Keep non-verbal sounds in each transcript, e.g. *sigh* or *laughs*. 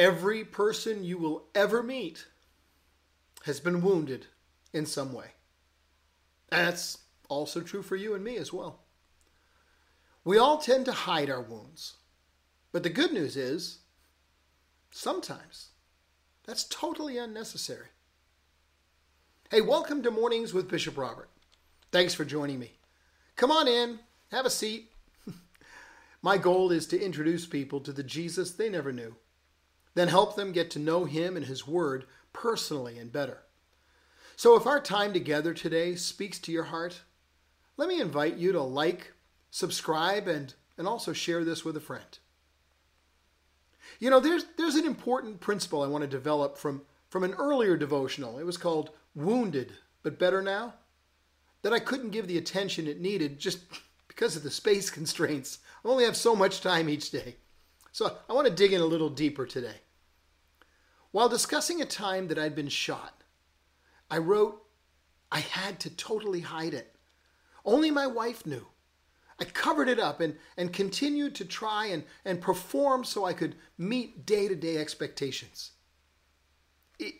Every person you will ever meet has been wounded in some way. And that's also true for you and me as well. We all tend to hide our wounds. But the good news is, sometimes that's totally unnecessary. Hey, welcome to Mornings with Bishop Robert. Thanks for joining me. Come on in, have a seat. *laughs* My goal is to introduce people to the Jesus they never knew then help them get to know Him and His Word personally and better. So, if our time together today speaks to your heart, let me invite you to like, subscribe, and, and also share this with a friend. You know, there's, there's an important principle I want to develop from, from an earlier devotional. It was called Wounded, but Better Now, that I couldn't give the attention it needed just *laughs* because of the space *laughs* constraints. I only have so much time each day. So I want to dig in a little deeper today. While discussing a time that I'd been shot, I wrote, I had to totally hide it. Only my wife knew. I covered it up and, and continued to try and, and perform so I could meet day to day expectations.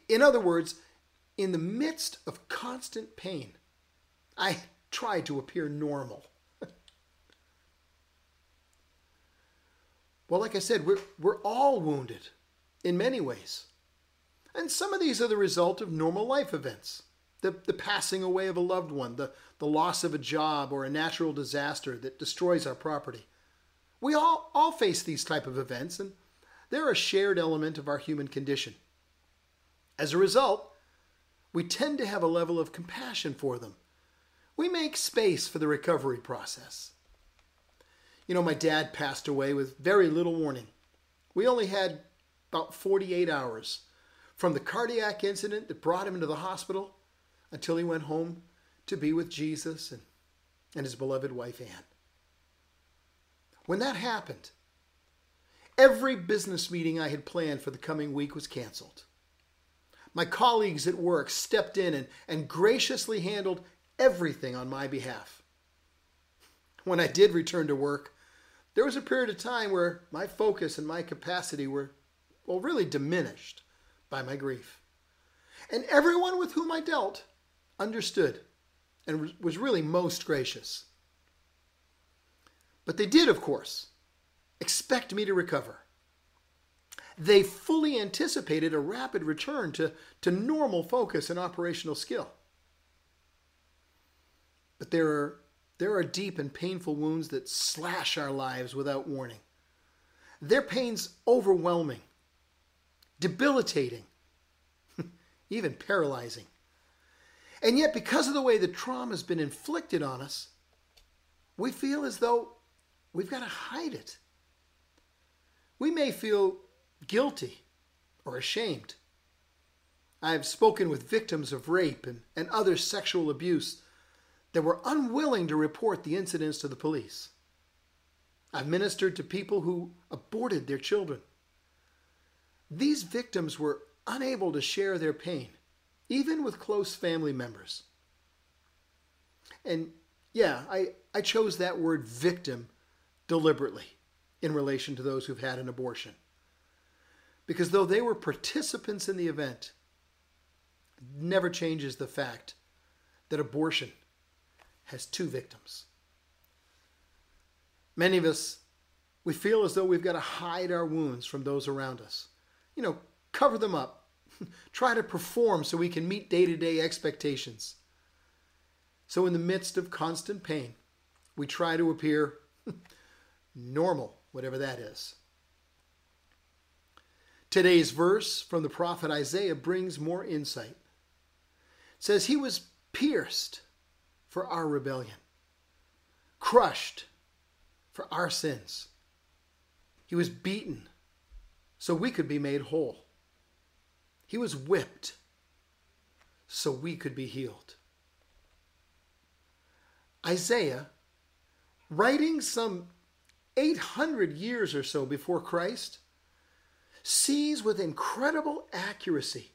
In other words, in the midst of constant pain, I tried to appear normal. Well, like I said, we're, we're all wounded in many ways. And some of these are the result of normal life events the, the passing away of a loved one, the, the loss of a job, or a natural disaster that destroys our property. We all, all face these type of events, and they're a shared element of our human condition. As a result, we tend to have a level of compassion for them. We make space for the recovery process. You know, my dad passed away with very little warning. We only had about 48 hours from the cardiac incident that brought him into the hospital until he went home to be with Jesus and, and his beloved wife, Anne. When that happened, every business meeting I had planned for the coming week was canceled. My colleagues at work stepped in and, and graciously handled everything on my behalf. When I did return to work, there was a period of time where my focus and my capacity were, well, really diminished by my grief. And everyone with whom I dealt understood and was really most gracious. But they did, of course, expect me to recover. They fully anticipated a rapid return to, to normal focus and operational skill. But there are, there are deep and painful wounds that slash our lives without warning. Their pain's overwhelming debilitating, *laughs* even paralyzing. And yet, because of the way the trauma has been inflicted on us, we feel as though we've got to hide it. We may feel guilty or ashamed. I've spoken with victims of rape and, and other sexual abuse that were unwilling to report the incidents to the police. I've ministered to people who aborted their children. These victims were unable to share their pain, even with close family members. And yeah, I, I chose that word victim deliberately in relation to those who've had an abortion. Because though they were participants in the event, never changes the fact that abortion has two victims. Many of us, we feel as though we've got to hide our wounds from those around us you know, cover them up. *laughs* Try to perform so we can meet day to day expectations. So, in the midst of constant pain, we try to appear *laughs* normal, whatever that is. Today's verse from the prophet Isaiah brings more insight. It says, He was pierced for our rebellion, crushed for our sins. He was beaten so we could be made whole. He was whipped so we could be healed. Isaiah, writing some 800 years or so before Christ, sees with incredible accuracy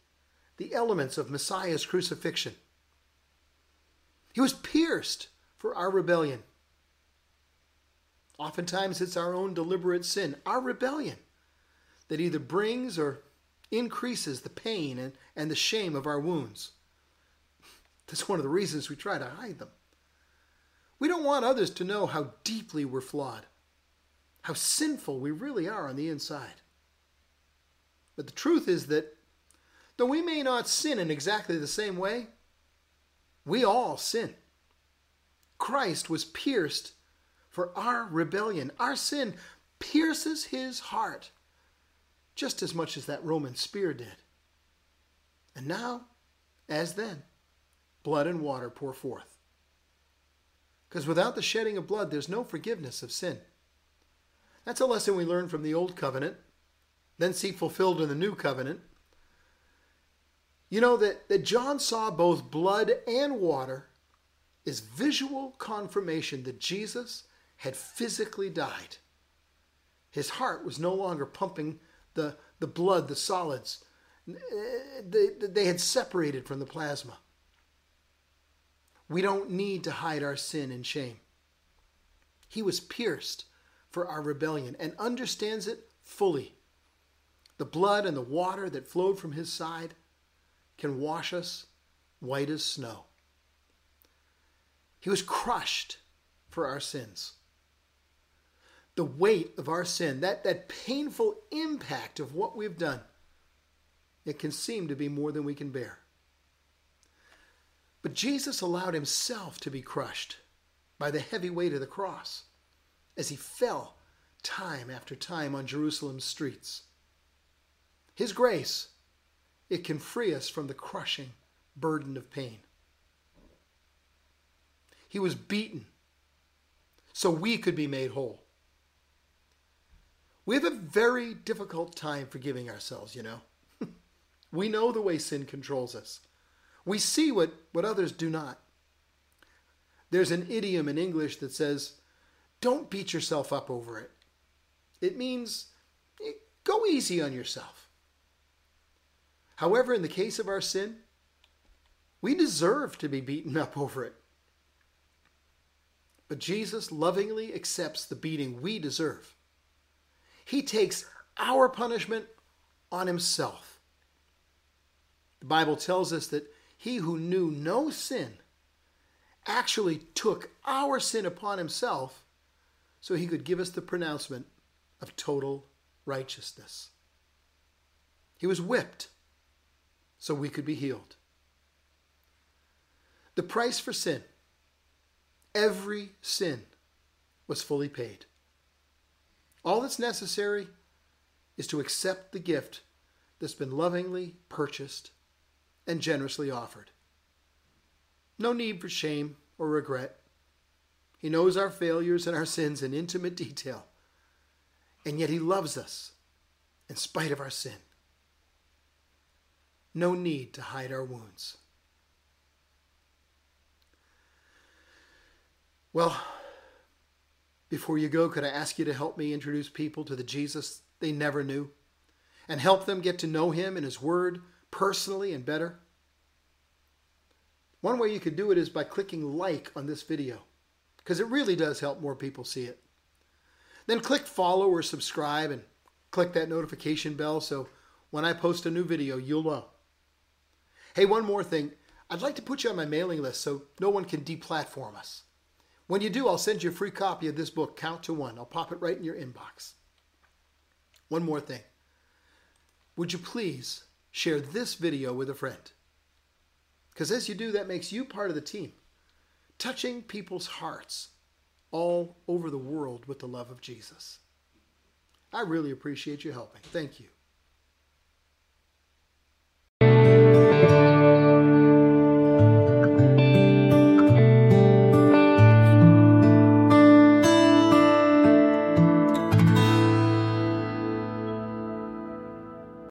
the elements of Messiah's crucifixion. He was pierced for our rebellion. Oftentimes, it's our own deliberate sin, our rebellion, that either brings or increases the pain and, and the shame of our wounds. *laughs* That's one of the reasons we try to hide them. We don't want others to know how deeply we're flawed, how sinful we really are on the inside. But the truth is that though we may not sin in exactly the same way, we all sin. Christ was pierced for our rebellion. Our sin pierces his heart just as much as that Roman spear did. And now, as then, blood and water pour forth. Because without the shedding of blood, there's no forgiveness of sin. That's a lesson we learn from the Old Covenant, then see fulfilled in the New Covenant. You know that, that John saw both blood and water is visual confirmation that Jesus had physically died. His heart was no longer pumping the, the blood, the solids. They, they had separated from the plasma. We don't need to hide our sin and shame. He was pierced for our rebellion and understands it fully. The blood and the water that flowed from his side can wash us white as snow. He was crushed for our sins. The weight of our sin, that, that painful impact of what we've done, it can seem to be more than we can bear. But Jesus allowed himself to be crushed by the heavy weight of the cross as he fell time after time on Jerusalem's streets. His grace, it can free us from the crushing burden of pain. He was beaten so we could be made whole. We have a very difficult time forgiving ourselves, you know. *laughs* we know the way sin controls us. We see what, what others do not. There's an idiom in English that says, don't beat yourself up over it. It means eh, go easy on yourself. However, in the case of our sin, we deserve to be beaten up over it. But Jesus lovingly accepts the beating we deserve. He takes our punishment on himself. The Bible tells us that he who knew no sin actually took our sin upon himself so he could give us the pronouncement of total righteousness. He was whipped so we could be healed. The price for sin, every sin, was fully paid. All that's necessary is to accept the gift that's been lovingly purchased and generously offered. No need for shame or regret. He knows our failures and our sins in intimate detail, and yet He loves us in spite of our sin. No need to hide our wounds. Well, before you go, could I ask you to help me introduce people to the Jesus they never knew and help them get to know Him and His Word personally and better? One way you could do it is by clicking like on this video, because it really does help more people see it. Then click follow or subscribe and click that notification bell so when I post a new video, you'll know. Hey, one more thing. I'd like to put you on my mailing list so no one can deplatform us. When you do, I'll send you a free copy of this book, Count to One. I'll pop it right in your inbox. One more thing. Would you please share this video with a friend? Because as you do, that makes you part of the team, touching people's hearts all over the world with the love of Jesus. I really appreciate you helping. Thank you.